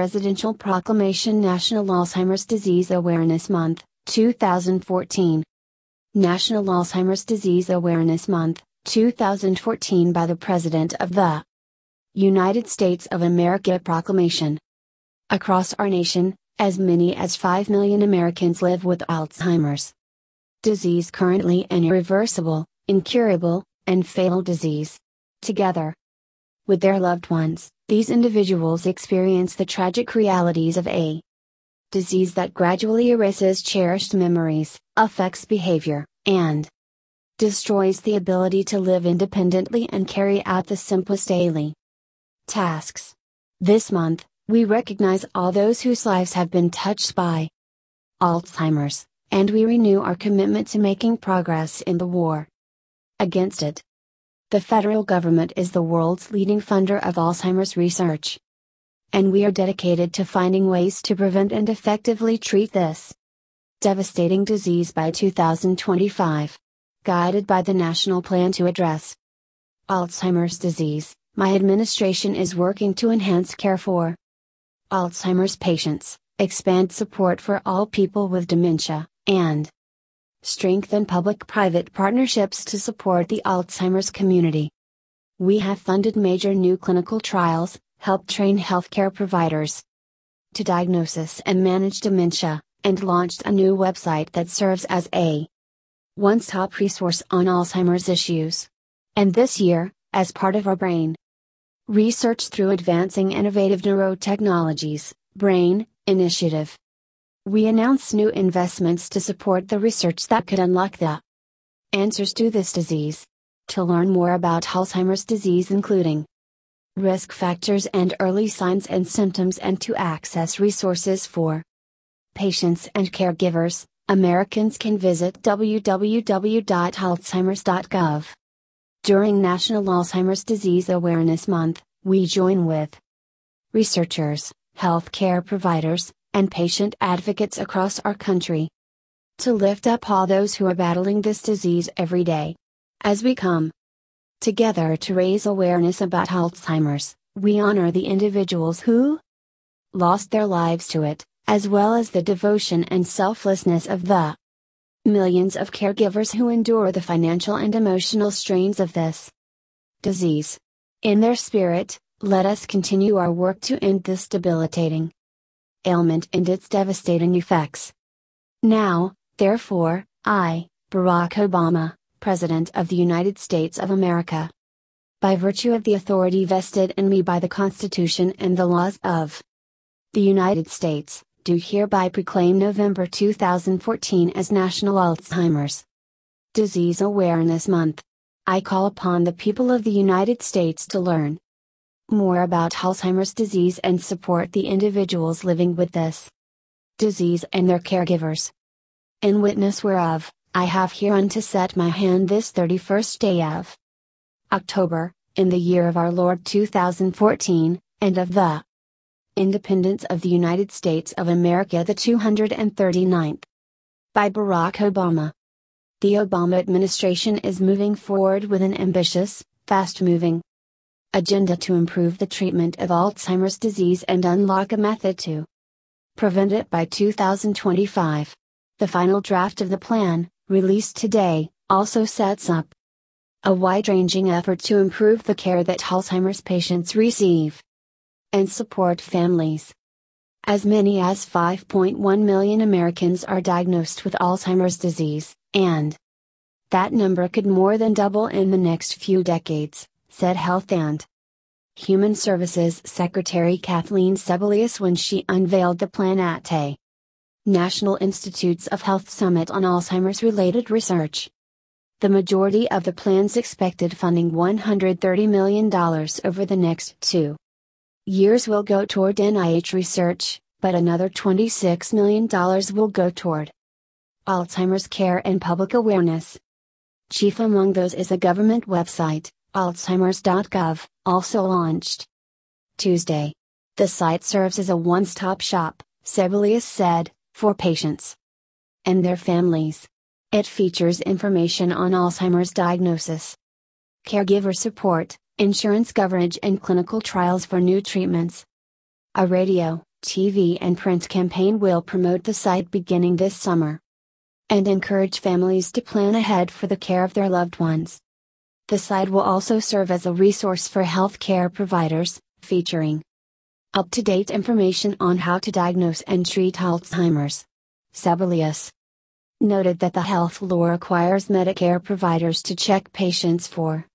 Presidential Proclamation National Alzheimer's Disease Awareness Month, 2014. National Alzheimer's Disease Awareness Month, 2014 by the President of the United States of America Proclamation. Across our nation, as many as 5 million Americans live with Alzheimer's disease currently an irreversible, incurable, and fatal disease. Together with their loved ones, these individuals experience the tragic realities of a disease that gradually erases cherished memories, affects behavior, and destroys the ability to live independently and carry out the simplest daily tasks. This month, we recognize all those whose lives have been touched by Alzheimer's, and we renew our commitment to making progress in the war against it. The federal government is the world's leading funder of Alzheimer's research. And we are dedicated to finding ways to prevent and effectively treat this devastating disease by 2025. Guided by the National Plan to Address Alzheimer's Disease, my administration is working to enhance care for Alzheimer's patients, expand support for all people with dementia, and strengthen public private partnerships to support the Alzheimer's community. We have funded major new clinical trials, helped train healthcare providers to diagnosis and manage dementia, and launched a new website that serves as a one stop resource on Alzheimer's issues. And this year, as part of our brain research through advancing innovative neurotechnologies, BRAIN initiative we announce new investments to support the research that could unlock the answers to this disease. To learn more about Alzheimer's disease, including risk factors and early signs and symptoms, and to access resources for patients and caregivers, Americans can visit www.alzheimers.gov. During National Alzheimer's Disease Awareness Month, we join with researchers, healthcare providers, and patient advocates across our country. To lift up all those who are battling this disease every day. As we come together to raise awareness about Alzheimer's, we honor the individuals who lost their lives to it, as well as the devotion and selflessness of the millions of caregivers who endure the financial and emotional strains of this disease. In their spirit, let us continue our work to end this debilitating ailment and its devastating effects. Now, therefore, I, Barack Obama, President of the United States of America, by virtue of the authority vested in me by the Constitution and the laws of the United States, do hereby proclaim November 2014 as National Alzheimer's Disease Awareness Month. I call upon the people of the United States to learn more about Alzheimer's disease and support the individuals living with this disease and their caregivers. In witness whereof, I have hereunto set my hand this 31st day of October, in the year of our Lord 2014, and of the Independence of the United States of America the 239th. By Barack Obama. The Obama administration is moving forward with an ambitious, fast moving, agenda to improve the treatment of Alzheimer's disease and unlock a method to prevent it by 2025. The final draft of the plan, released today, also sets up a wide ranging effort to improve the care that Alzheimer's patients receive and support families. As many as 5.1 million Americans are diagnosed with Alzheimer's disease, and that number could more than double in the next few decades said Health and Human Services Secretary Kathleen Sebelius when she unveiled the plan at a National Institutes of Health Summit on Alzheimer's related research. The majority of the plan's expected funding $130 million over the next two years will go toward NIH research, but another $26 million will go toward Alzheimer's care and public awareness. Chief among those is a government website, Alzheimers.gov, also launched Tuesday. The site serves as a one stop shop, Sebelius said, for patients and their families. It features information on Alzheimer's diagnosis, caregiver support, insurance coverage, and clinical trials for new treatments. A radio, TV and print campaign will promote the site beginning this summer and encourage families to plan ahead for the care of their loved ones. The site will also serve as a resource for healthcare providers, featuring up to date information on how to diagnose and treat Alzheimer's. Sebelius noted that the health law requires Medicare providers to check patients for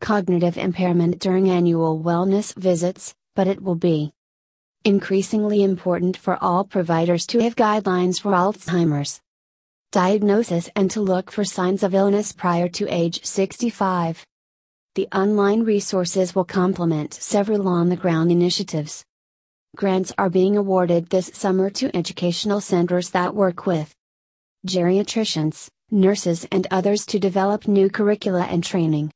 cognitive impairment during annual wellness visits, but it will be increasingly important for all providers to have guidelines for Alzheimer's diagnosis and to look for signs of illness prior to age 65. The online resources will complement several on the ground initiatives. Grants are being awarded this summer to educational centers that work with geriatricians, nurses, and others to develop new curricula and training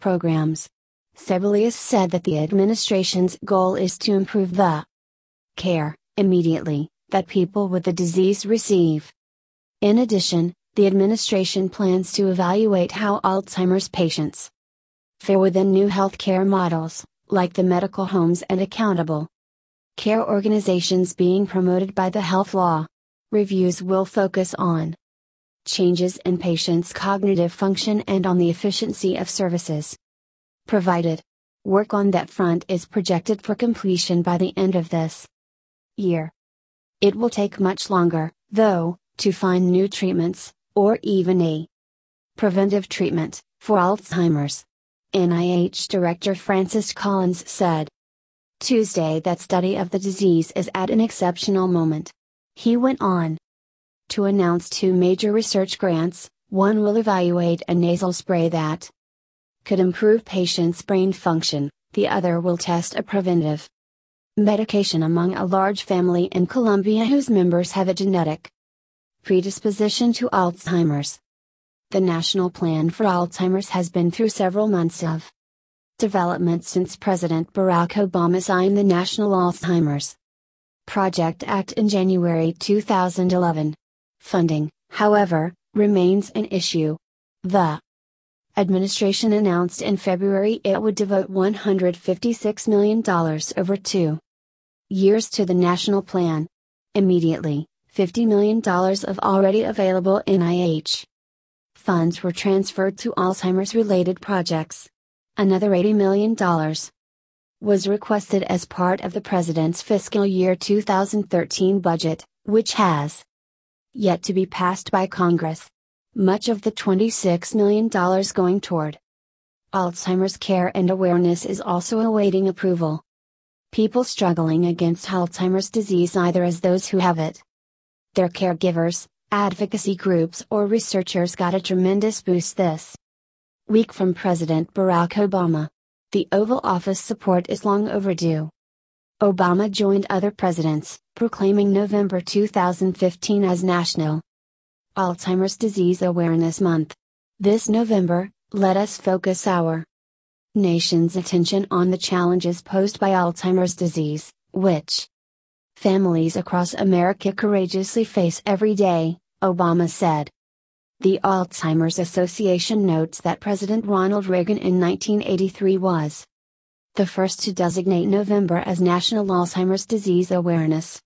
programs. Sebelius said that the administration's goal is to improve the care, immediately, that people with the disease receive. In addition, the administration plans to evaluate how Alzheimer's patients fare within new healthcare models, like the medical homes and accountable care organizations being promoted by the health law. Reviews will focus on changes in patients' cognitive function and on the efficiency of services provided. Work on that front is projected for completion by the end of this year. It will take much longer, though, to find new treatments, or even a preventive treatment, for Alzheimer's. NIH Director Francis Collins said Tuesday that study of the disease is at an exceptional moment. He went on to announce two major research grants one will evaluate a nasal spray that could improve patients' brain function, the other will test a preventive medication among a large family in Colombia whose members have a genetic predisposition to Alzheimer's. The National Plan for Alzheimer's has been through several months of development since President Barack Obama signed the National Alzheimer's Project Act in January 2011. Funding, however, remains an issue. The administration announced in February it would devote $156 million over two years to the national plan. Immediately, $50 million of already available NIH funds were transferred to Alzheimer's related projects. Another $80 million was requested as part of the President's fiscal year 2013 budget, which has yet to be passed by Congress much of the $26 million going toward Alzheimer's care and awareness is also awaiting approval. People struggling against Alzheimer's disease, either as those who have it, their caregivers, advocacy groups, or researchers, got a tremendous boost this week from President Barack Obama. The Oval Office support is long overdue. Obama joined other presidents, proclaiming November 2015 as National Alzheimer's Disease Awareness Month. This November, let us focus our nation's attention on the challenges posed by Alzheimer's disease, which families across America courageously face every day, Obama said. The Alzheimer's Association notes that President Ronald Reagan in 1983 was the first to designate November as National Alzheimer's Disease Awareness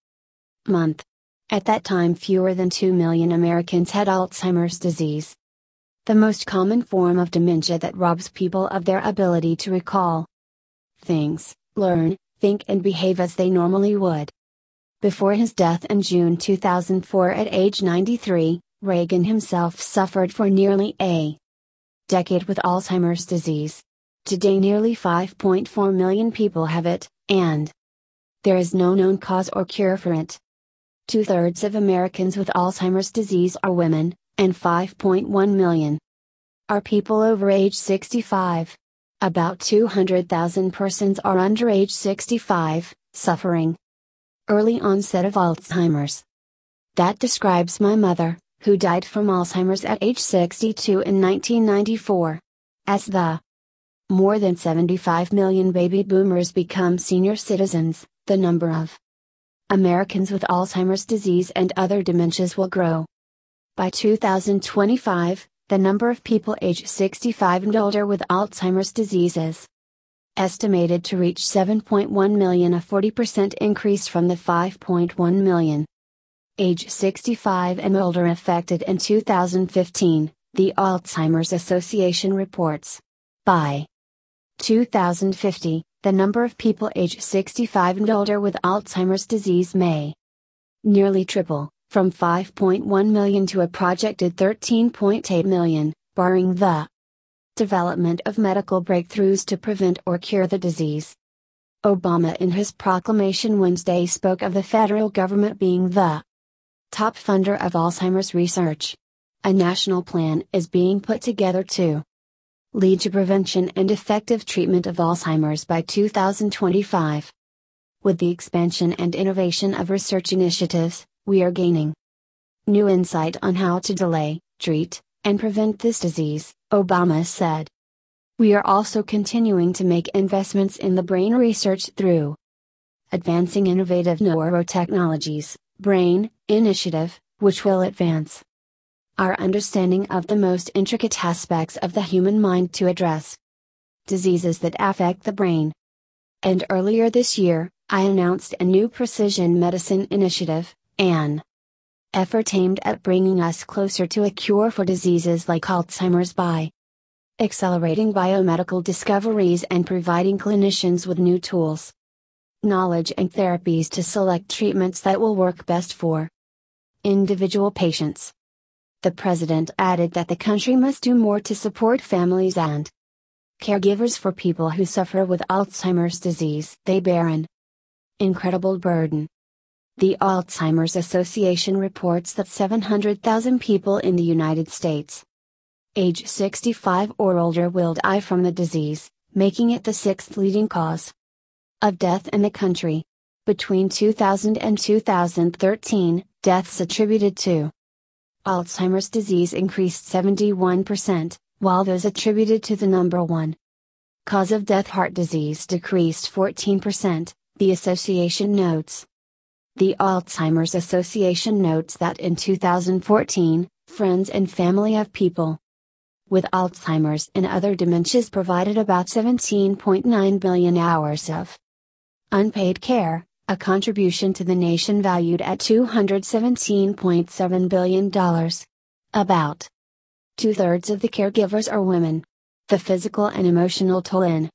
Month. At that time, fewer than 2 million Americans had Alzheimer's disease. The most common form of dementia that robs people of their ability to recall things, learn, think, and behave as they normally would. Before his death in June 2004 at age 93, Reagan himself suffered for nearly a decade with Alzheimer's disease. Today, nearly 5.4 million people have it, and there is no known cause or cure for it. Two thirds of Americans with Alzheimer's disease are women, and 5.1 million are people over age 65. About 200,000 persons are under age 65, suffering early onset of Alzheimer's. That describes my mother, who died from Alzheimer's at age 62 in 1994. As the more than 75 million baby boomers become senior citizens, the number of Americans with Alzheimer's disease and other dementias will grow. By 2025, the number of people age 65 and older with Alzheimer's disease is estimated to reach 7.1 million, a 40% increase from the 5.1 million. Age 65 and older affected in 2015, the Alzheimer's Association reports. By 2050, the number of people age 65 and older with Alzheimer's disease may nearly triple, from 5.1 million to a projected 13.8 million, barring the development of medical breakthroughs to prevent or cure the disease. Obama in his proclamation Wednesday spoke of the federal government being the top funder of Alzheimer's research. A national plan is being put together to lead to prevention and effective treatment of Alzheimer's by 2025. With the expansion and innovation of research initiatives, we are gaining new insight on how to delay, treat, and prevent this disease, Obama said. We are also continuing to make investments in the brain research through advancing innovative neurotechnologies, Brain Initiative, which will advance our understanding of the most intricate aspects of the human mind to address diseases that affect the brain. And earlier this year, I announced a new precision medicine initiative, an effort aimed at bringing us closer to a cure for diseases like Alzheimer's by accelerating biomedical discoveries and providing clinicians with new tools, knowledge, and therapies to select treatments that will work best for individual patients. The president added that the country must do more to support families and caregivers for people who suffer with Alzheimer's disease. They bear an incredible burden the Alzheimer's Association reports that 700,000 people in the United States, age 65 or older, will die from the disease, making it the sixth leading cause of death in the country. Between 2000 and 2013, deaths attributed to Alzheimer's disease increased 71%, while those attributed to the number one cause of death heart disease decreased 14%, the association notes. The Alzheimer's Association notes that in 2014, friends and family of people with Alzheimer's and other dementias provided about 17.9 billion hours of unpaid care, a contribution to the nation valued at $217.7 billion. About two thirds of the caregivers are women. The physical and emotional toll in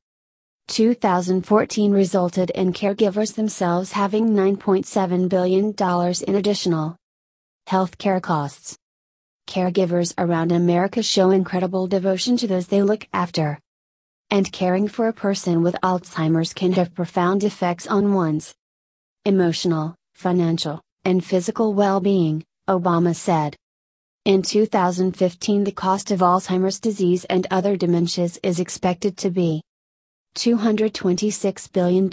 2014 resulted in caregivers themselves having $9.7 billion in additional healthcare costs. Caregivers around America show incredible devotion to those they look after. And caring for a person with Alzheimer's can have profound effects on one's emotional, financial, and physical well being, Obama said. In 2015, the cost of Alzheimer's disease and other dementias is expected to be $226 billion.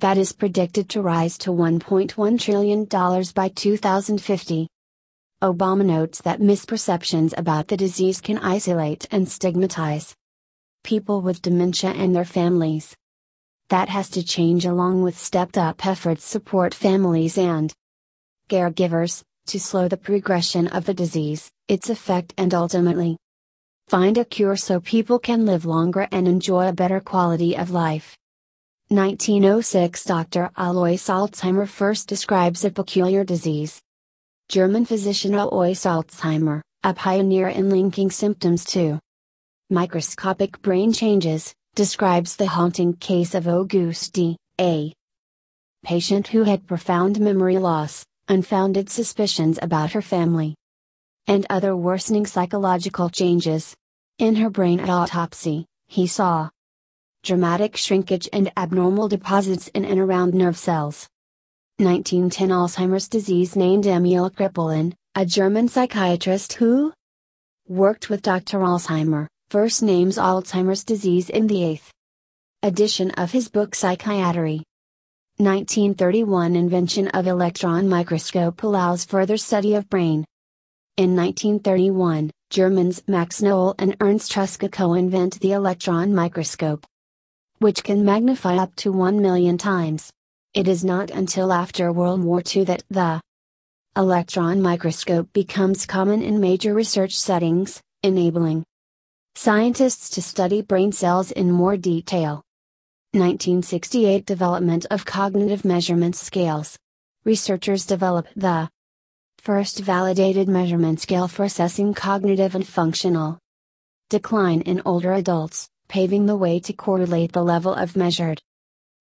That is predicted to rise to $1.1 trillion by 2050. Obama notes that misperceptions about the disease can isolate and stigmatize people with dementia and their families. That has to change along with stepped up efforts support families and caregivers to slow the progression of the disease, its effect and ultimately Find a cure so people can live longer and enjoy a better quality of life. 1906 Dr. Alois Alzheimer first describes a peculiar disease. German physician Alois Alzheimer, a pioneer in linking symptoms to microscopic brain changes, describes the haunting case of Auguste, a patient who had profound memory loss, unfounded suspicions about her family, and other worsening psychological changes. In her brain at autopsy, he saw dramatic shrinkage and abnormal deposits in and around nerve cells. 1910 Alzheimer's disease named Emil Kraepelin, a German psychiatrist who worked with Dr. Alzheimer, first names Alzheimer's disease in the eighth edition of his book Psychiatry. 1931 Invention of electron microscope allows further study of brain. In 1931, Germans Max Knoll and Ernst Ruska co-invent the electron microscope, which can magnify up to 1 million times. It is not until after World War II that the electron microscope becomes common in major research settings, enabling scientists to study brain cells in more detail. 1968 Development of cognitive measurement scales. Researchers develop the first validated measurement scale for assessing cognitive and functional decline in older adults, paving the way to correlate the level of measured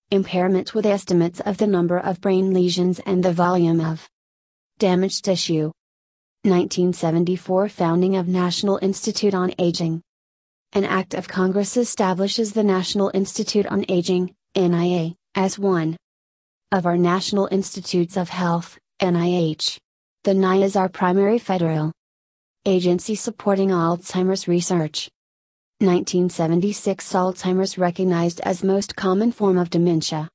impairment with estimates of the number of brain lesions and the volume of damaged tissue. 1974 Founding of National Institute on Aging. An act of Congress establishes the National Institute on Aging, NIA, as one of our National Institutes of Health, NIH. The NIA is our primary federal agency supporting Alzheimer's research. 1976 Alzheimer's recognized as most common form of dementia.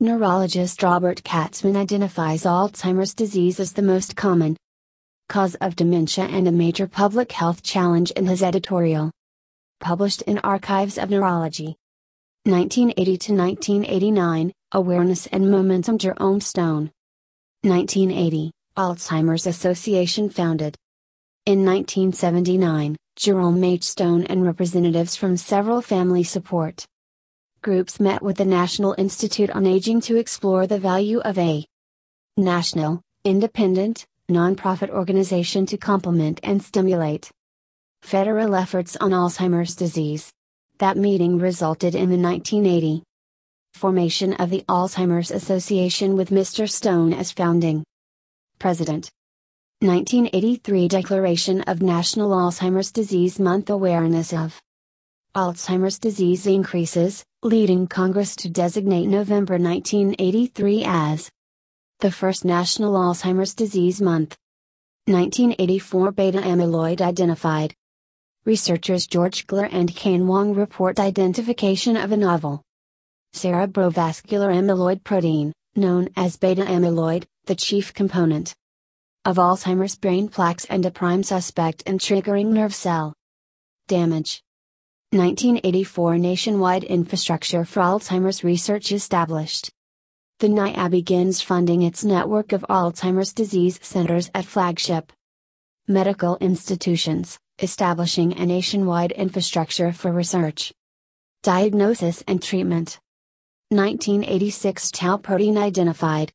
Neurologist Robert Katzman identifies Alzheimer's disease as the most common cause of dementia and a major public health challenge in his editorial. Published in Archives of Neurology. 1980 to 1989, Awareness and Momentum Jerome Stone. 1980, Alzheimer's Association founded. In 1979, Jerome H. Stone and representatives from several family support groups met with the National Institute on Aging to explore the value of a national, independent, nonprofit organization to complement and stimulate federal efforts on Alzheimer's disease. That meeting resulted in the 1980 formation of the Alzheimer's Association with Mr. Stone as founding president. 1983 Declaration of National Alzheimer's Disease Month Awareness of Alzheimer's disease increases, leading Congress to designate November 1983 as the first National Alzheimer's Disease Month. 1984 Beta amyloid identified. Researchers George Glenner and Caine Wong report identification of a novel cerebrovascular amyloid protein, known as beta amyloid, the chief component of Alzheimer's brain plaques and a prime suspect in triggering nerve cell damage. 1984 Nationwide infrastructure for Alzheimer's research established. The NIA begins funding its network of Alzheimer's disease centers at flagship medical institutions, establishing a nationwide infrastructure for research, diagnosis, and treatment. 1986 Tau protein identified.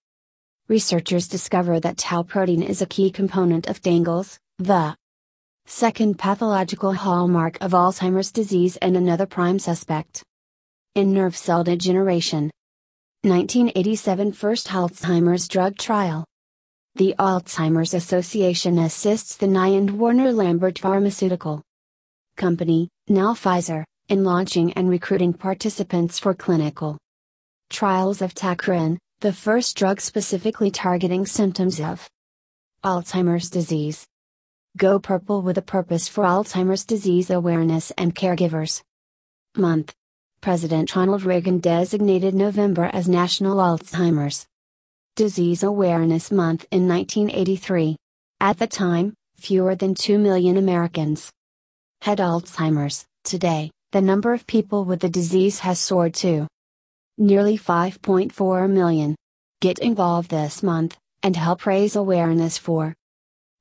Researchers discover that tau protein is a key component of tangles, the second pathological hallmark of Alzheimer's disease and another prime suspect in nerve cell degeneration. 1987 First Alzheimer's drug trial. The Alzheimer's Association assists the NIA and Warner Lambert Pharmaceutical Company, now Pfizer, in launching and recruiting participants for clinical Trials of Tacrine, the first drug specifically targeting symptoms of Alzheimer's disease. Go Purple with a purpose for Alzheimer's disease awareness and caregivers. Month. President Ronald Reagan designated November as National Alzheimer's Disease Awareness Month in 1983. At the time, fewer than 2 million Americans had Alzheimer's. Today, the number of people with the disease has soared to nearly 5.4 million. Get involved this month, and help raise awareness for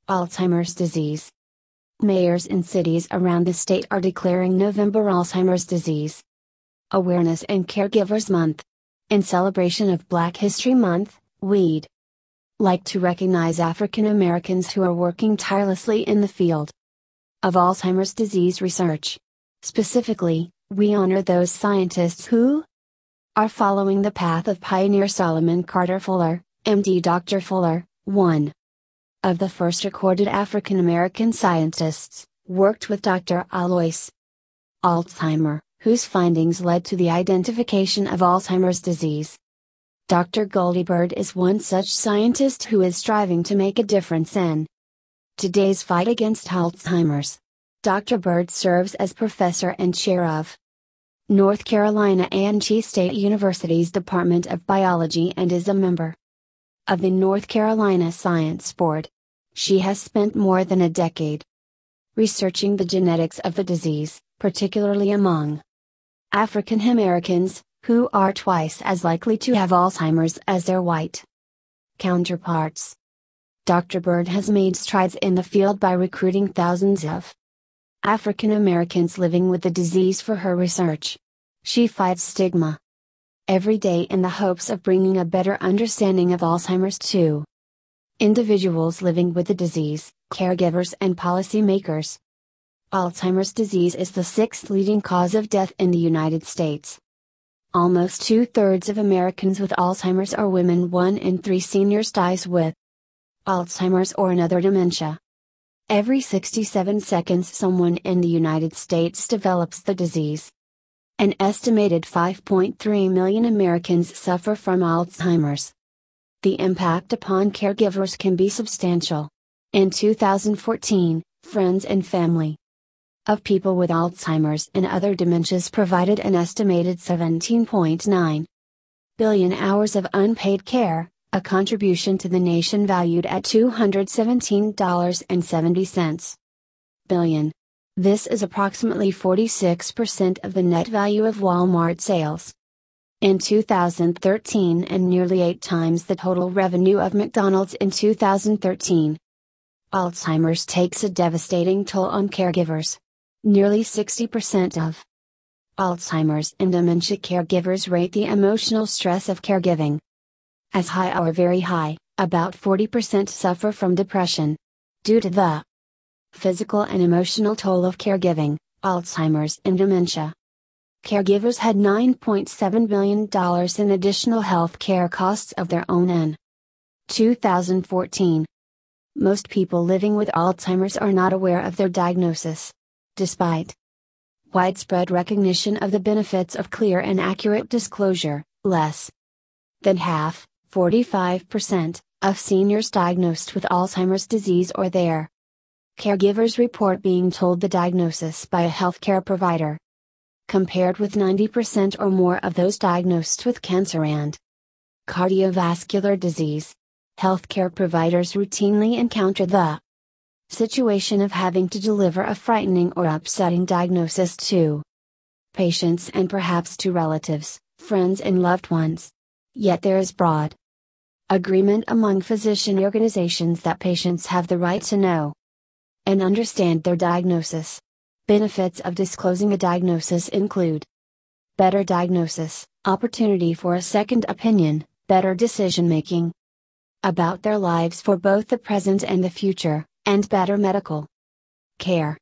Alzheimer's disease. Mayors in cities around the state are declaring November Alzheimer's Disease Awareness and Caregivers Month. In celebration of Black History Month, we'd like to recognize African Americans who are working tirelessly in the field of Alzheimer's disease research. Specifically, we honor those scientists who are following the path of pioneer Solomon Carter Fuller, MD Dr. Fuller, one of the first recorded African American scientists, worked with Dr. Alois Alzheimer, whose findings led to the identification of Alzheimer's disease. Dr. Goldie Byrd is one such scientist who is striving to make a difference in today's fight against Alzheimer's. Dr. Byrd serves as professor and chair of North Carolina A&T State University's Department of Biology and is a member of the North Carolina Science Board. She has spent more than a decade researching the genetics of the disease, particularly among African Americans, who are twice as likely to have Alzheimer's as their white counterparts. Dr. Byrd has made strides in the field by recruiting thousands of African Americans living with the disease for her research. She fights stigma every day in the hopes of bringing a better understanding of Alzheimer's to individuals living with the disease, caregivers, and policymakers. Alzheimer's disease is the sixth leading cause of death in the United States. Almost two thirds of Americans with Alzheimer's are women, one in three seniors dies with Alzheimer's or another dementia. Every 67 seconds, someone in the United States develops the disease. An estimated 5.3 million Americans suffer from Alzheimer's. The impact upon caregivers can be substantial. In 2014, friends and family of people with Alzheimer's and other dementias provided an estimated 17.9 billion hours of unpaid care, a contribution to the nation valued at $217.70 billion. This is approximately 46% of the net value of Walmart sales. In 2013 and nearly eight times the total revenue of McDonald's in 2013. Alzheimer's takes a devastating toll on caregivers. Nearly 60% of Alzheimer's and dementia caregivers rate the emotional stress of caregiving as high or very high, about 40% suffer from depression. Due to the physical and emotional toll of caregiving, Alzheimer's and dementia. Caregivers had $9.7 billion in additional health care costs of their own in 2014. Most people living with Alzheimer's are not aware of their diagnosis despite widespread recognition of the benefits of clear and accurate disclosure, less than half, 45%, of seniors diagnosed with Alzheimer's disease or their caregivers report being told the diagnosis by a healthcare provider. Compared with 90% or more of those diagnosed with cancer and cardiovascular disease, healthcare providers routinely encounter the situation of having to deliver a frightening or upsetting diagnosis to patients and perhaps to relatives, friends, and loved ones. Yet there is broad agreement among physician organizations that patients have the right to know and understand their diagnosis. Benefits of disclosing a diagnosis include better diagnosis, opportunity for a second opinion, better decision making about their lives for both the present and the future, and better medical care.